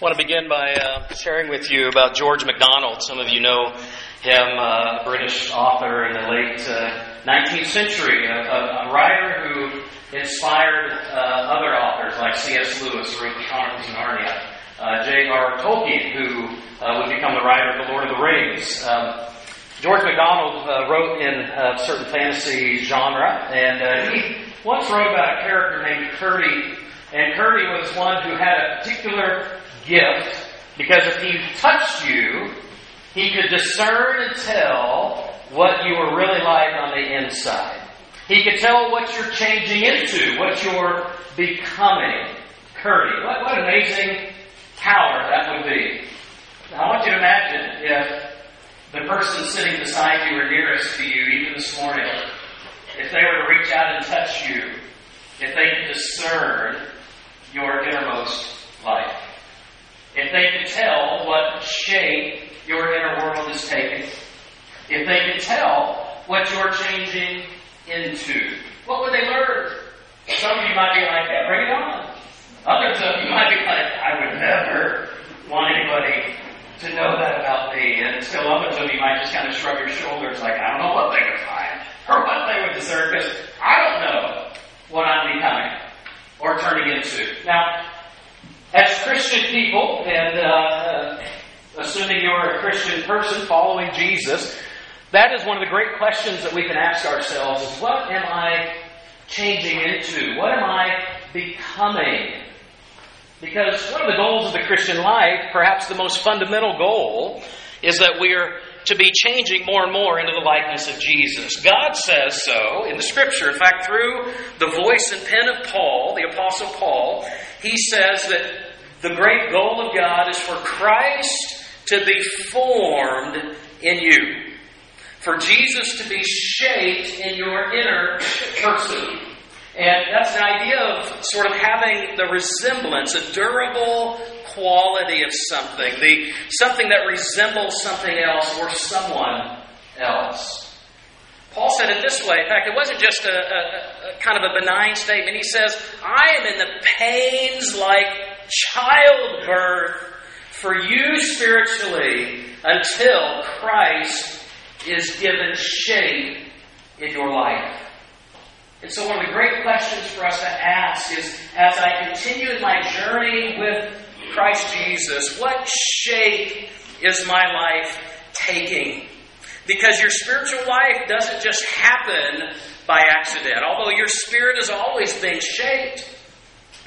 I want to begin by uh, sharing with you about George MacDonald. Some of you know him, uh, a British author in the late uh, 19th century, a, a, writer who inspired uh, other authors like C.S. Lewis, who wrote the Chronicles of Narnia, uh, J.R. Tolkien, who uh, would become the writer of The Lord of the Rings. Um, George MacDonald wrote in a certain fantasy genre, and he once wrote about a character named Curdie, and Curdie was one who had a particular gift because if he touched you, he could discern and tell what you were really like on the inside. He could tell what you're changing into, what you're becoming. Curdie. What, what an amazing power that would be. Now, I want you to imagine if the person sitting beside you or nearest to you, even this morning, if they were to reach out and touch you, if they could discern your innermost life. If they could tell what shape your inner world is taking, if they could tell what you're changing into, what would they learn? Some of you might be like, yeah, bring it on. Others of you might be like, I would never want anybody to know that about me. And still others of you might just kind of shrug your shoulders like, I don't know what they could find or what they would discern because I don't know what I'm becoming or turning into. Now, as Christian people, and uh, assuming you're a Christian person following Jesus, that is one of the great questions that we can ask ourselves is what am I changing into? What am I becoming? Because one of the goals of the Christian life, perhaps the most fundamental goal, is that we are to be changing more and more into the likeness of Jesus. God says so in the Scripture. In fact, through the voice and pen of Paul, the Apostle Paul, he says that the great goal of God is for Christ to be formed in you, for Jesus to be shaped in your inner person. And that's the idea of sort of having the resemblance, a durable quality of something, the something that resembles something else or someone else. Paul said it this way. In fact, it wasn't just a, a, a, kind of a benign statement. He says, I am in the pains like childbirth for you spiritually until Christ is given shape in your life. And so, one of the great questions for us to ask is as I continue my journey with Christ Jesus, what shape is my life taking? Because your spiritual life doesn't just happen by accident. Although your spirit is always being shaped,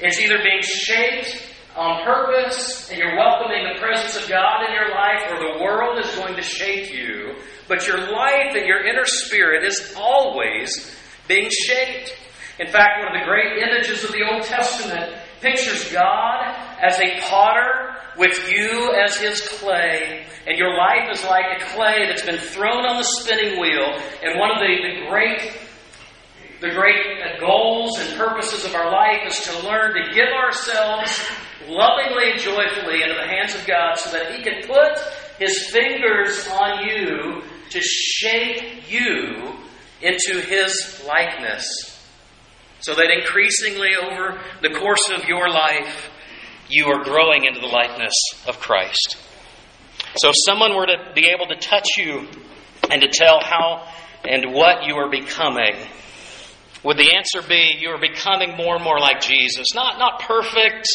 it's either being shaped on purpose and you're welcoming the presence of God in your life, or the world is going to shape you. But your life and your inner spirit is always being shaped. In fact, one of the great images of the Old Testament pictures God as a potter with you as his clay. And your life is like a clay that's been thrown on the spinning wheel. And one of the, the great the great uh, goals and purposes of our life is to learn to give ourselves lovingly and joyfully into the hands of God so that He can put His fingers on you to shape you into His likeness. So that increasingly over the course of your life, you are growing into the likeness of Christ. So if someone were to be able to touch you and to tell how and what you are becoming, would the answer be you are becoming more and more like Jesus? Not, not perfect,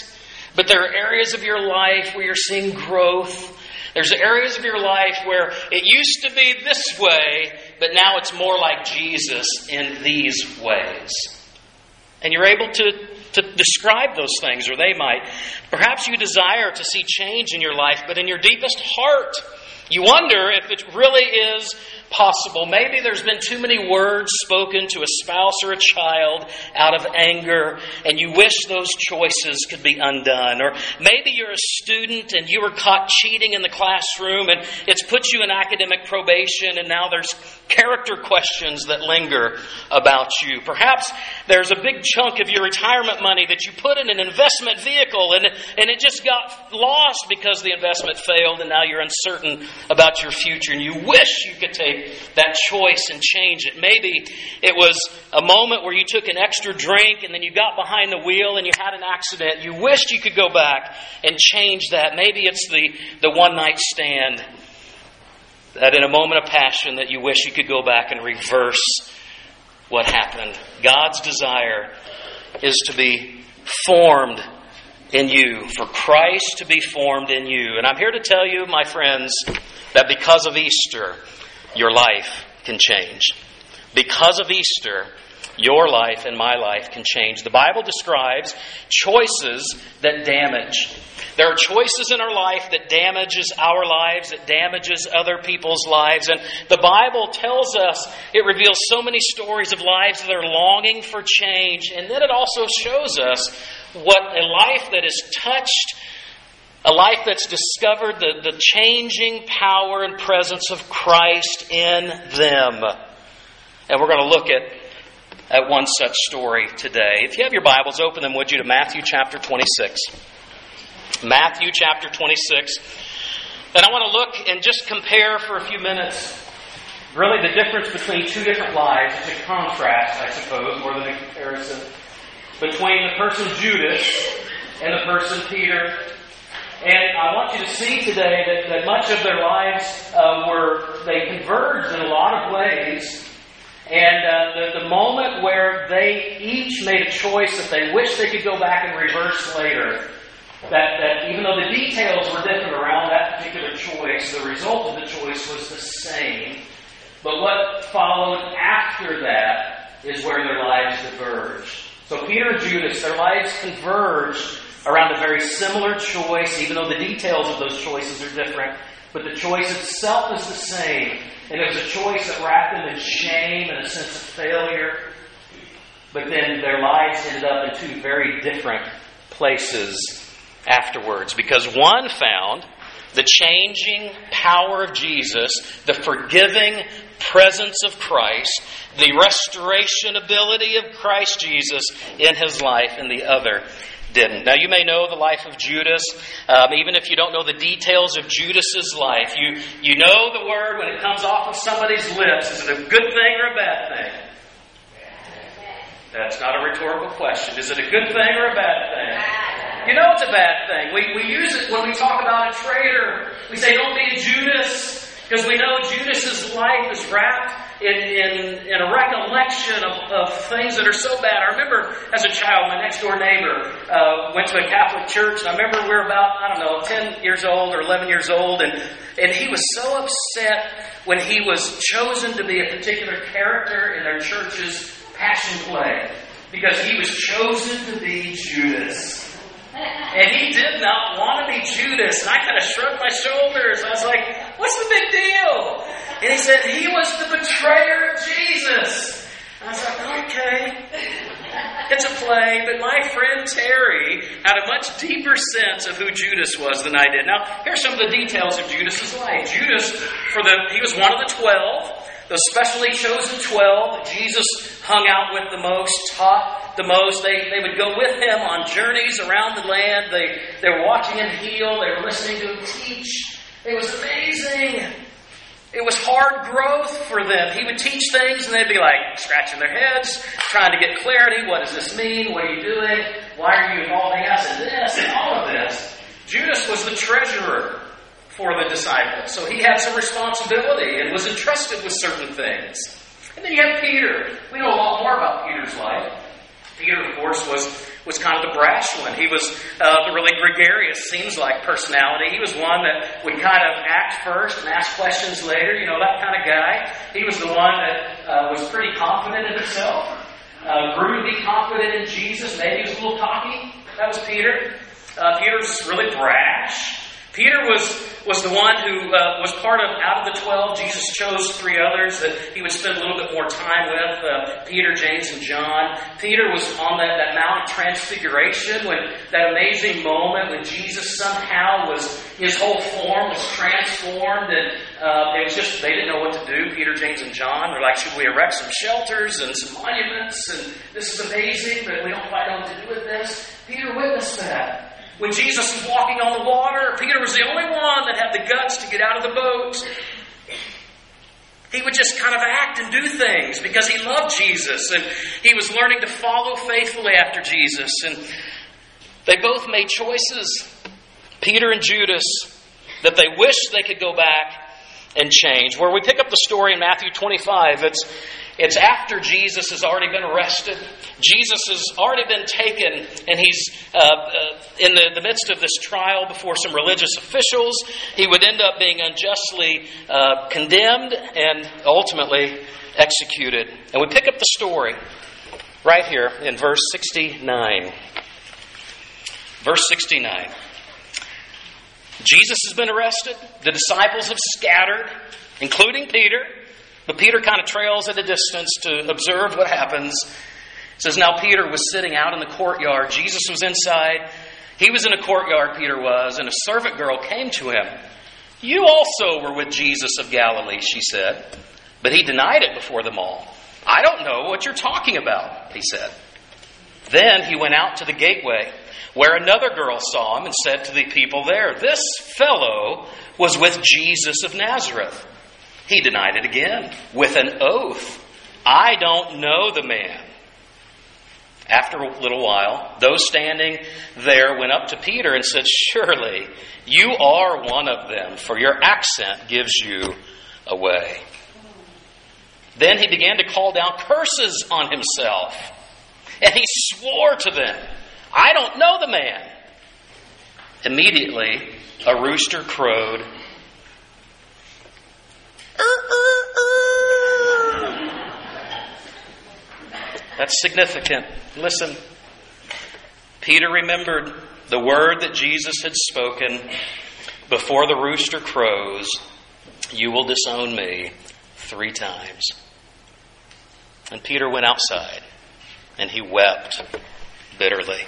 but there are areas of your life where you're seeing growth. There's areas of your life where it used to be this way, but now it's more like Jesus in these ways. And you're able to, to describe those things, or they might. Perhaps you desire to see change in your life, but in your deepest heart, you wonder if it really is possible. Maybe there's been too many words spoken to a spouse or a child out of anger, and you wish those choices could be undone. Or maybe you're a student and you were caught cheating in the classroom, and it's put you in academic probation, and now there's character questions that linger about you. Perhaps there's a big chunk of your retirement money that you put in an investment vehicle, and, and it just got lost because the investment failed, and now you're uncertain about your future, and you wish you could take that choice and change it. Maybe it was a moment where you took an extra drink and then you got behind the wheel and you had an accident. You wished you could go back and change that. Maybe it's the, the one night stand that in a moment of passion that you wish you could go back and reverse what happened. God's desire is to be formed in you, for Christ to be formed in you. And I'm here to tell you, my friends, that because of Easter, your life can change. Because of Easter, your life and my life can change. The Bible describes choices that damage. There are choices in our life that damages our lives, that damages other people's lives. And the Bible tells us, it reveals so many stories of lives that are longing for change. And then it also shows us what a life that is touched, a life that's discovered the, the changing power and presence of Christ in them. And we're going to look at, at one such story today. If you have your Bibles, open them, would you, to Matthew chapter 26. Matthew chapter 26. And I want to look and just compare for a few minutes really the difference between two different lives. It's a contrast, I suppose, more than a comparison between the person Judas and the person Peter. And I want you to see today that, that much of their lives uh, were, they converged in a lot of ways. And uh, the, the moment where they each made a choice that they wish they could go back and reverse later, that, that even though the details were different around that particular choice, the result of the choice was the same. But what followed after that is where their lives diverged. So Peter and Judas, their lives converged around a very similar choice, even though the details of those choices are different. But the choice itself is the same. And it was a choice that wrapped them in shame and a sense of failure. But then their lives ended up in two very different places afterwards. Because one found the changing power of Jesus, the forgiving presence of Christ, the restoration ability of Christ Jesus in his life, and the other didn't. Now, you may know the life of Judas, um, even if you don't know the details of Judas's life. You, you know the word when it comes off of somebody's lips. Is it a good thing or a bad thing? That's not a rhetorical question. Is it a good thing or a bad thing? You know it's a bad thing. We, we use it when we talk about a traitor. We say, don't be a Judas. Because we know Judas's life is wrapped in, in, in a recollection of, of things that are so bad. I remember as a child, my next door neighbor uh, went to a Catholic church, and I remember we were about, I don't know, 10 years old or 11 years old, and, and he was so upset when he was chosen to be a particular character in their church's passion play because he was chosen to be Judas. And he did not want to be Judas. And I kind of shrugged my shoulders. I was like, what's the big deal? And he said, he was the betrayer of Jesus. I was like, okay, it's a play, but my friend Terry had a much deeper sense of who Judas was than I did. Now, here's some of the details of Judas's life. Judas, for the he was one of the twelve, the specially chosen twelve. Jesus hung out with the most, taught the most. They, they would go with him on journeys around the land. They, they were watching him heal. They were listening to him teach. It was amazing. It was hard growth for them. He would teach things and they'd be like scratching their heads, trying to get clarity. What does this mean? What are you doing? It? Why are you involving us in this and all of this? Judas was the treasurer for the disciples. So he had some responsibility and was entrusted with certain things. And then you have Peter. We know a lot more about Peter's life. Peter, of course, was, was kind of the brash one. He was uh, the really gregarious, seems like, personality. He was one that would kind of act first and ask questions later, you know, that kind of guy. He was the one that uh, was pretty confident in himself, uh, grew to be confident in Jesus. Maybe he was a little cocky. That was Peter. Uh, Peter was really brash. Peter was, was the one who uh, was part of, out of the twelve, Jesus chose three others that he would spend a little bit more time with uh, Peter, James, and John. Peter was on that, that Mount Transfiguration when that amazing moment when Jesus somehow was, his whole form was transformed, and uh, it was just, they didn't know what to do, Peter, James, and John. They're like, should we erect some shelters and some monuments? And this is amazing, but we don't quite know what to do with this. Peter witnessed that. When Jesus was walking on the water, Peter was the only one that had the guts to get out of the boat. He would just kind of act and do things because he loved Jesus and he was learning to follow faithfully after Jesus. And they both made choices, Peter and Judas, that they wished they could go back and change. Where we pick up the story in Matthew 25, it's, it's after Jesus has already been arrested. Jesus has already been taken, and he's uh, uh, in the, the midst of this trial before some religious officials. He would end up being unjustly uh, condemned and ultimately executed. And we pick up the story right here in verse 69. Verse 69. Jesus has been arrested. The disciples have scattered, including Peter. But Peter kind of trails at a distance to observe what happens. It says, Now Peter was sitting out in the courtyard. Jesus was inside. He was in a courtyard, Peter was, and a servant girl came to him. You also were with Jesus of Galilee, she said. But he denied it before them all. I don't know what you're talking about, he said. Then he went out to the gateway where another girl saw him and said to the people there, This fellow was with Jesus of Nazareth. He denied it again with an oath. I don't know the man. After a little while, those standing there went up to Peter and said, Surely you are one of them, for your accent gives you away. Then he began to call down curses on himself, and he swore to them. I don't know the man. Immediately, a rooster crowed. That's significant. Listen. Peter remembered the word that Jesus had spoken before the rooster crows You will disown me three times. And Peter went outside and he wept bitterly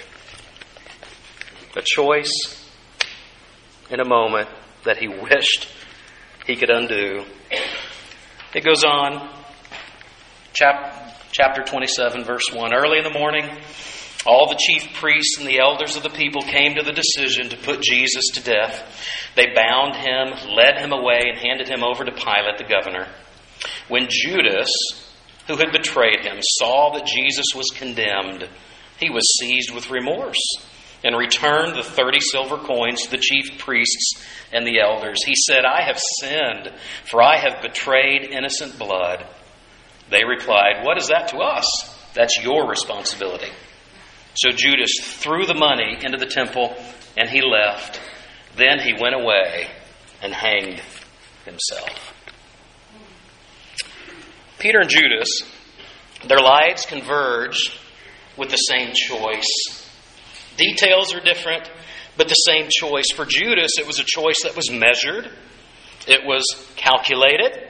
a choice in a moment that he wished he could undo. It goes on, chap, chapter 27, verse 1. Early in the morning, all the chief priests and the elders of the people came to the decision to put Jesus to death. They bound him, led him away, and handed him over to Pilate, the governor. When Judas, who had betrayed him, saw that Jesus was condemned, he was seized with remorse and returned the 30 silver coins to the chief priests and the elders. He said, I have sinned, for I have betrayed innocent blood. They replied, What is that to us? That's your responsibility. So Judas threw the money into the temple and he left. Then he went away and hanged himself. Peter and Judas, their lives converge with the same choice Details are different, but the same choice. For Judas, it was a choice that was measured, it was calculated,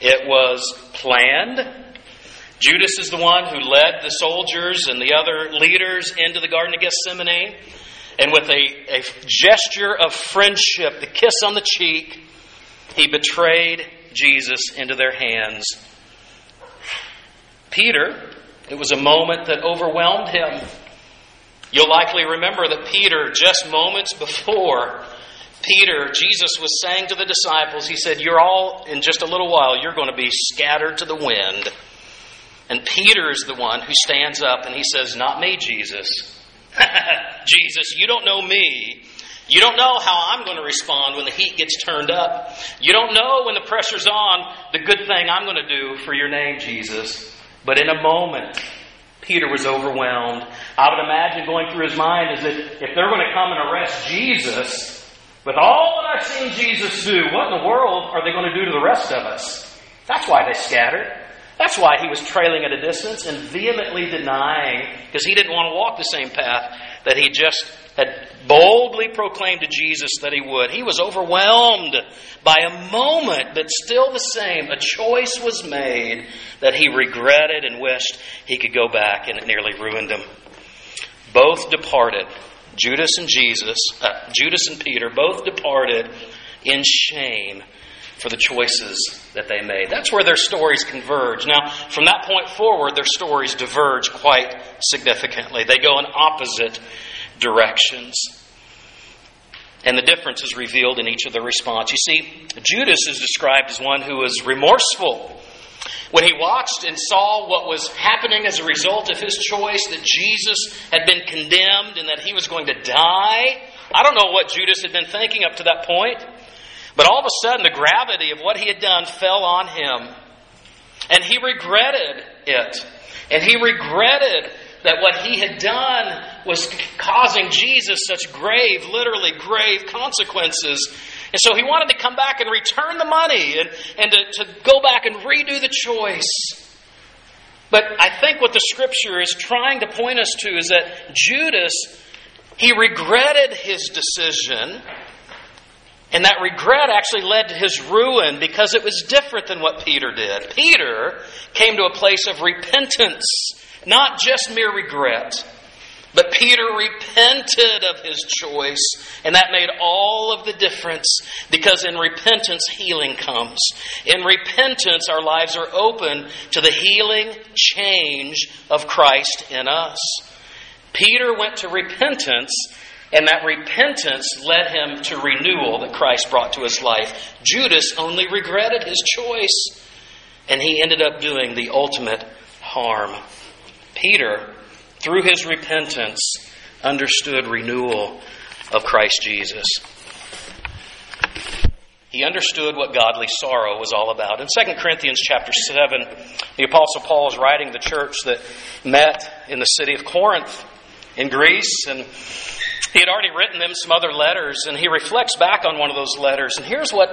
it was planned. Judas is the one who led the soldiers and the other leaders into the Garden of Gethsemane. And with a, a gesture of friendship, the kiss on the cheek, he betrayed Jesus into their hands. Peter, it was a moment that overwhelmed him. You'll likely remember that Peter, just moments before, Peter, Jesus was saying to the disciples, He said, You're all, in just a little while, you're going to be scattered to the wind. And Peter is the one who stands up and he says, Not me, Jesus. Jesus, you don't know me. You don't know how I'm going to respond when the heat gets turned up. You don't know when the pressure's on the good thing I'm going to do for your name, Jesus. But in a moment, Peter was overwhelmed. I would imagine going through his mind is that if they're going to come and arrest Jesus, with all that I've seen Jesus do, what in the world are they going to do to the rest of us? That's why they scattered. That's why he was trailing at a distance and vehemently denying, because he didn't want to walk the same path that he just had boldly proclaimed to Jesus that he would. He was overwhelmed by a moment, but still the same. A choice was made that he regretted and wished he could go back, and it nearly ruined him. Both departed. Judas and Jesus, uh, Judas and Peter, both departed in shame for the choices that they made. That's where their stories converge. Now, from that point forward, their stories diverge quite significantly. They go in opposite directions. And the difference is revealed in each of the response. You see, Judas is described as one who was remorseful. When he watched and saw what was happening as a result of his choice, that Jesus had been condemned and that he was going to die, I don't know what Judas had been thinking up to that point, but all of a sudden the gravity of what he had done fell on him. And he regretted it. And he regretted that what he had done was causing Jesus such grave, literally grave consequences. And so he wanted to come back and return the money and, and to, to go back and redo the choice. But I think what the scripture is trying to point us to is that Judas, he regretted his decision. And that regret actually led to his ruin because it was different than what Peter did. Peter came to a place of repentance not just mere regret. But Peter repented of his choice, and that made all of the difference because in repentance, healing comes. In repentance, our lives are open to the healing change of Christ in us. Peter went to repentance, and that repentance led him to renewal that Christ brought to his life. Judas only regretted his choice, and he ended up doing the ultimate harm. Peter, through his repentance, understood renewal of Christ Jesus. He understood what godly sorrow was all about. In 2 Corinthians chapter 7, the Apostle Paul is writing the church that met in the city of Corinth in Greece, and he had already written them some other letters, and he reflects back on one of those letters. And here's what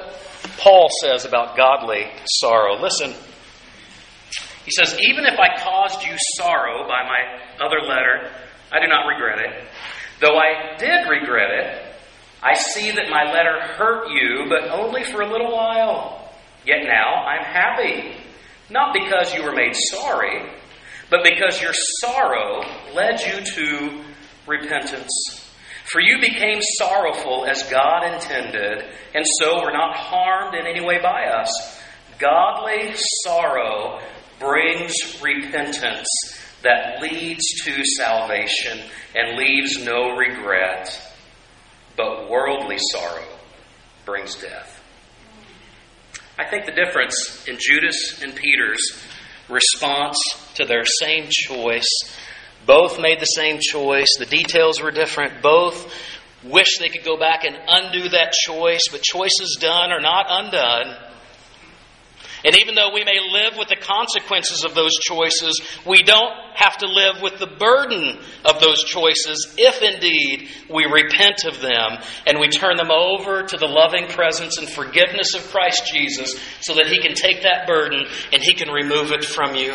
Paul says about godly sorrow. Listen. He says, Even if I caused you sorrow by my other letter, I do not regret it. Though I did regret it, I see that my letter hurt you, but only for a little while. Yet now I'm happy, not because you were made sorry, but because your sorrow led you to repentance. For you became sorrowful as God intended, and so were not harmed in any way by us. Godly sorrow brings repentance that leads to salvation and leaves no regret, but worldly sorrow brings death. I think the difference in Judas and Peter's response to their same choice, both made the same choice, the details were different, both wish they could go back and undo that choice, but choices done are not undone. And even though we may live with the consequences of those choices, we don't have to live with the burden of those choices if indeed we repent of them and we turn them over to the loving presence and forgiveness of Christ Jesus so that He can take that burden and He can remove it from you.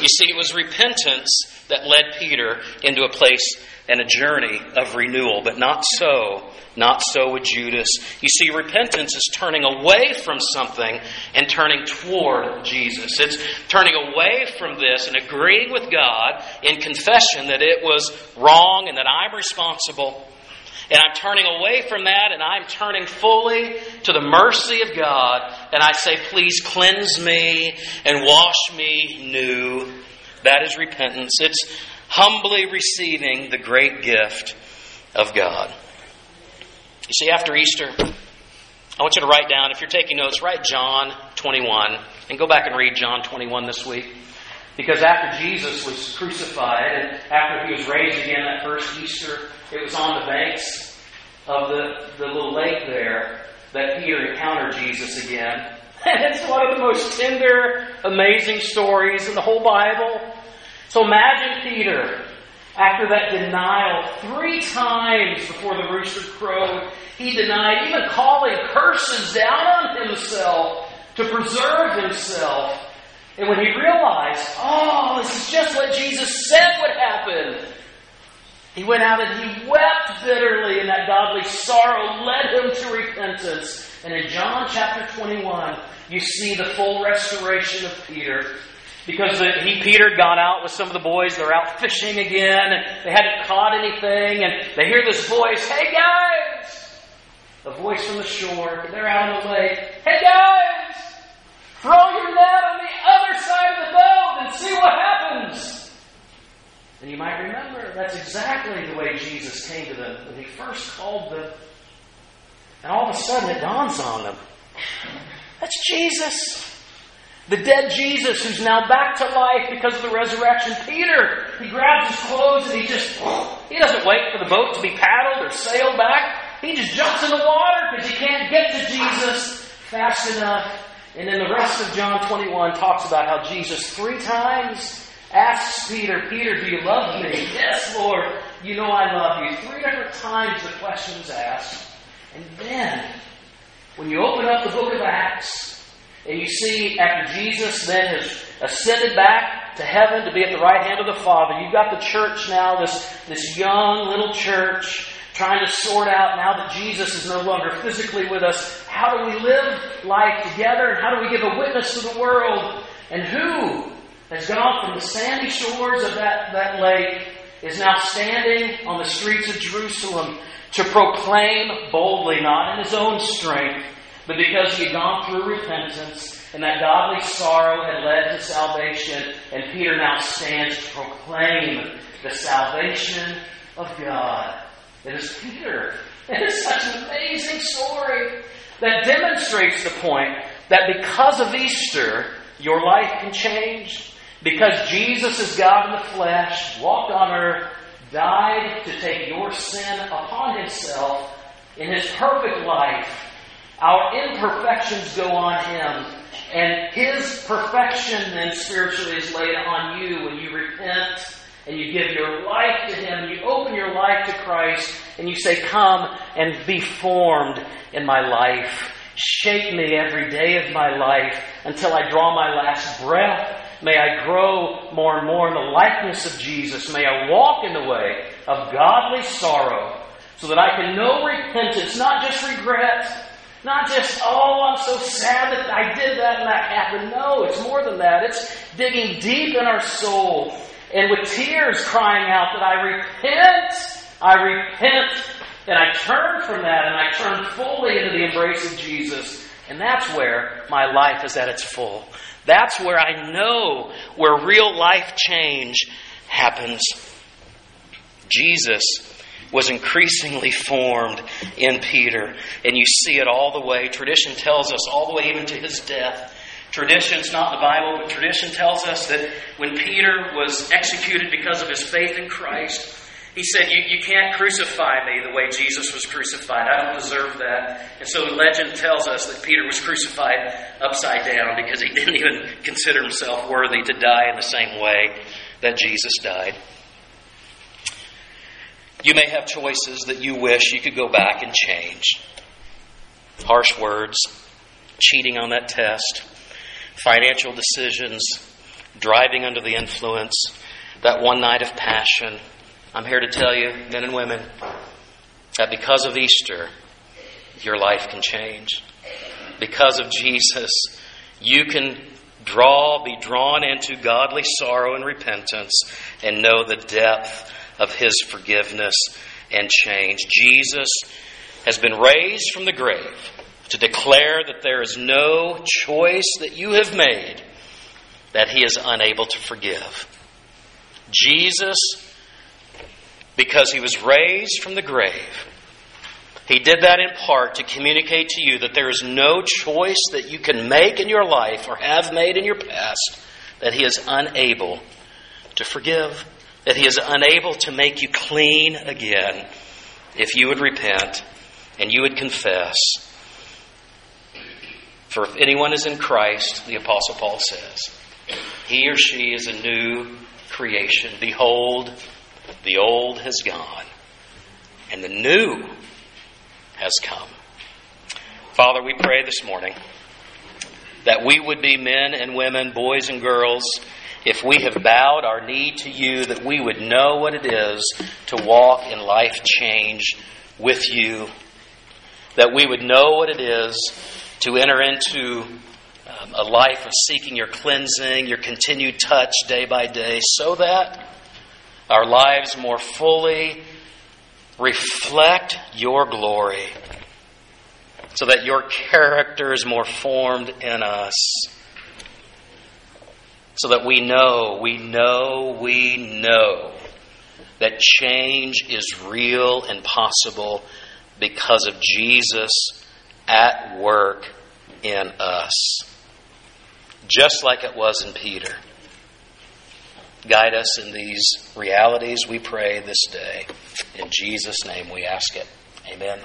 You see, it was repentance that led Peter into a place and a journey of renewal, but not so not so with Judas. You see, repentance is turning away from something and turning toward Jesus. It's turning away from this and agreeing with God in confession that it was wrong and that I'm responsible. And I'm turning away from that and I'm turning fully to the mercy of God. And I say, please cleanse me and wash me new. That is repentance. It's humbly receiving the great gift of God. You see, after Easter, I want you to write down, if you're taking notes, write John 21 and go back and read John 21 this week. Because after Jesus was crucified and after he was raised again that first Easter, it was on the banks of the, the little lake there that Peter encountered Jesus again. And it's one of the most tender, amazing stories in the whole Bible. So imagine Peter after that denial, three times before the rooster crowed, he denied even calling curses down on himself to preserve himself. And when he realized, oh, this is just what Jesus said would happen, he went out and he wept bitterly, and that godly sorrow led him to repentance. And in John chapter 21, you see the full restoration of Peter because the, he Peter gone out with some of the boys. They're out fishing again, and they hadn't caught anything. And they hear this voice, "Hey guys!" A voice from the shore. They're out on the lake. Hey guys! Throw your net on the other side of the boat and see what happens. And you might remember that's exactly the way Jesus came to them when he first called them. And all of a sudden it dawns on them. That's Jesus. The dead Jesus who's now back to life because of the resurrection. Peter, he grabs his clothes and he just, he doesn't wait for the boat to be paddled or sailed back. He just jumps in the water because he can't get to Jesus fast enough. And then the rest of John 21 talks about how Jesus three times asks Peter, Peter, do you love me? Yes, Lord. You know I love you. Three different times the question is asked. And then, when you open up the book of Acts, and you see, after Jesus then has ascended back to heaven to be at the right hand of the Father, you've got the church now, this, this young little church, trying to sort out now that Jesus is no longer physically with us, how do we live life together and how do we give a witness to the world? And who has gone from the sandy shores of that, that lake is now standing on the streets of Jerusalem to proclaim boldly, not in his own strength, but because he had gone through repentance and that godly sorrow had led to salvation, and Peter now stands to proclaim the salvation of God. It is Peter. It is such an amazing story that demonstrates the point that because of Easter, your life can change. Because Jesus is God in the flesh, walked on earth, died to take your sin upon himself in his perfect life our imperfections go on Him. And His perfection then spiritually is laid on you when you repent and you give your life to Him. You open your life to Christ and you say, Come and be formed in my life. Shape me every day of my life until I draw my last breath. May I grow more and more in the likeness of Jesus. May I walk in the way of godly sorrow so that I can know repentance, not just regret, not just, oh, I'm so sad that I did that and that happened. No, it's more than that. It's digging deep in our soul and with tears crying out that I repent, I repent, and I turn from that and I turn fully into the embrace of Jesus. And that's where my life is at its full. That's where I know where real life change happens. Jesus was increasingly formed in Peter. And you see it all the way. Tradition tells us all the way even to his death. Tradition's not the Bible, but tradition tells us that when Peter was executed because of his faith in Christ, he said, you, you can't crucify me the way Jesus was crucified. I don't deserve that. And so the legend tells us that Peter was crucified upside down because he didn't even consider himself worthy to die in the same way that Jesus died. You may have choices that you wish you could go back and change. Harsh words, cheating on that test, financial decisions, driving under the influence, that one night of passion. I'm here to tell you, men and women, that because of Easter, your life can change. Because of Jesus, you can draw, be drawn into godly sorrow and repentance, and know the depth of His forgiveness and change. Jesus has been raised from the grave to declare that there is no choice that you have made that He is unable to forgive. Jesus, because He was raised from the grave, he did that in part to communicate to you that there is no choice that you can make in your life or have made in your past that He is unable to forgive that He is unable to make you clean again if you would repent and you would confess. For if anyone is in Christ, the Apostle Paul says, he or she is a new creation. Behold, the old has gone, and the new has come. Father, we pray this morning that we would be men and women, boys and girls, if we have bowed our knee to you, that we would know what it is to walk in life change with you, that we would know what it is to enter into um, a life of seeking your cleansing, your continued touch day by day, so that our lives more fully reflect your glory, so that your character is more formed in us so that we know, we know, we know that change is real and possible because of Jesus at work in us, just like it was in Peter. Guide us in these realities, we pray this day. In Jesus' name we ask it. Amen.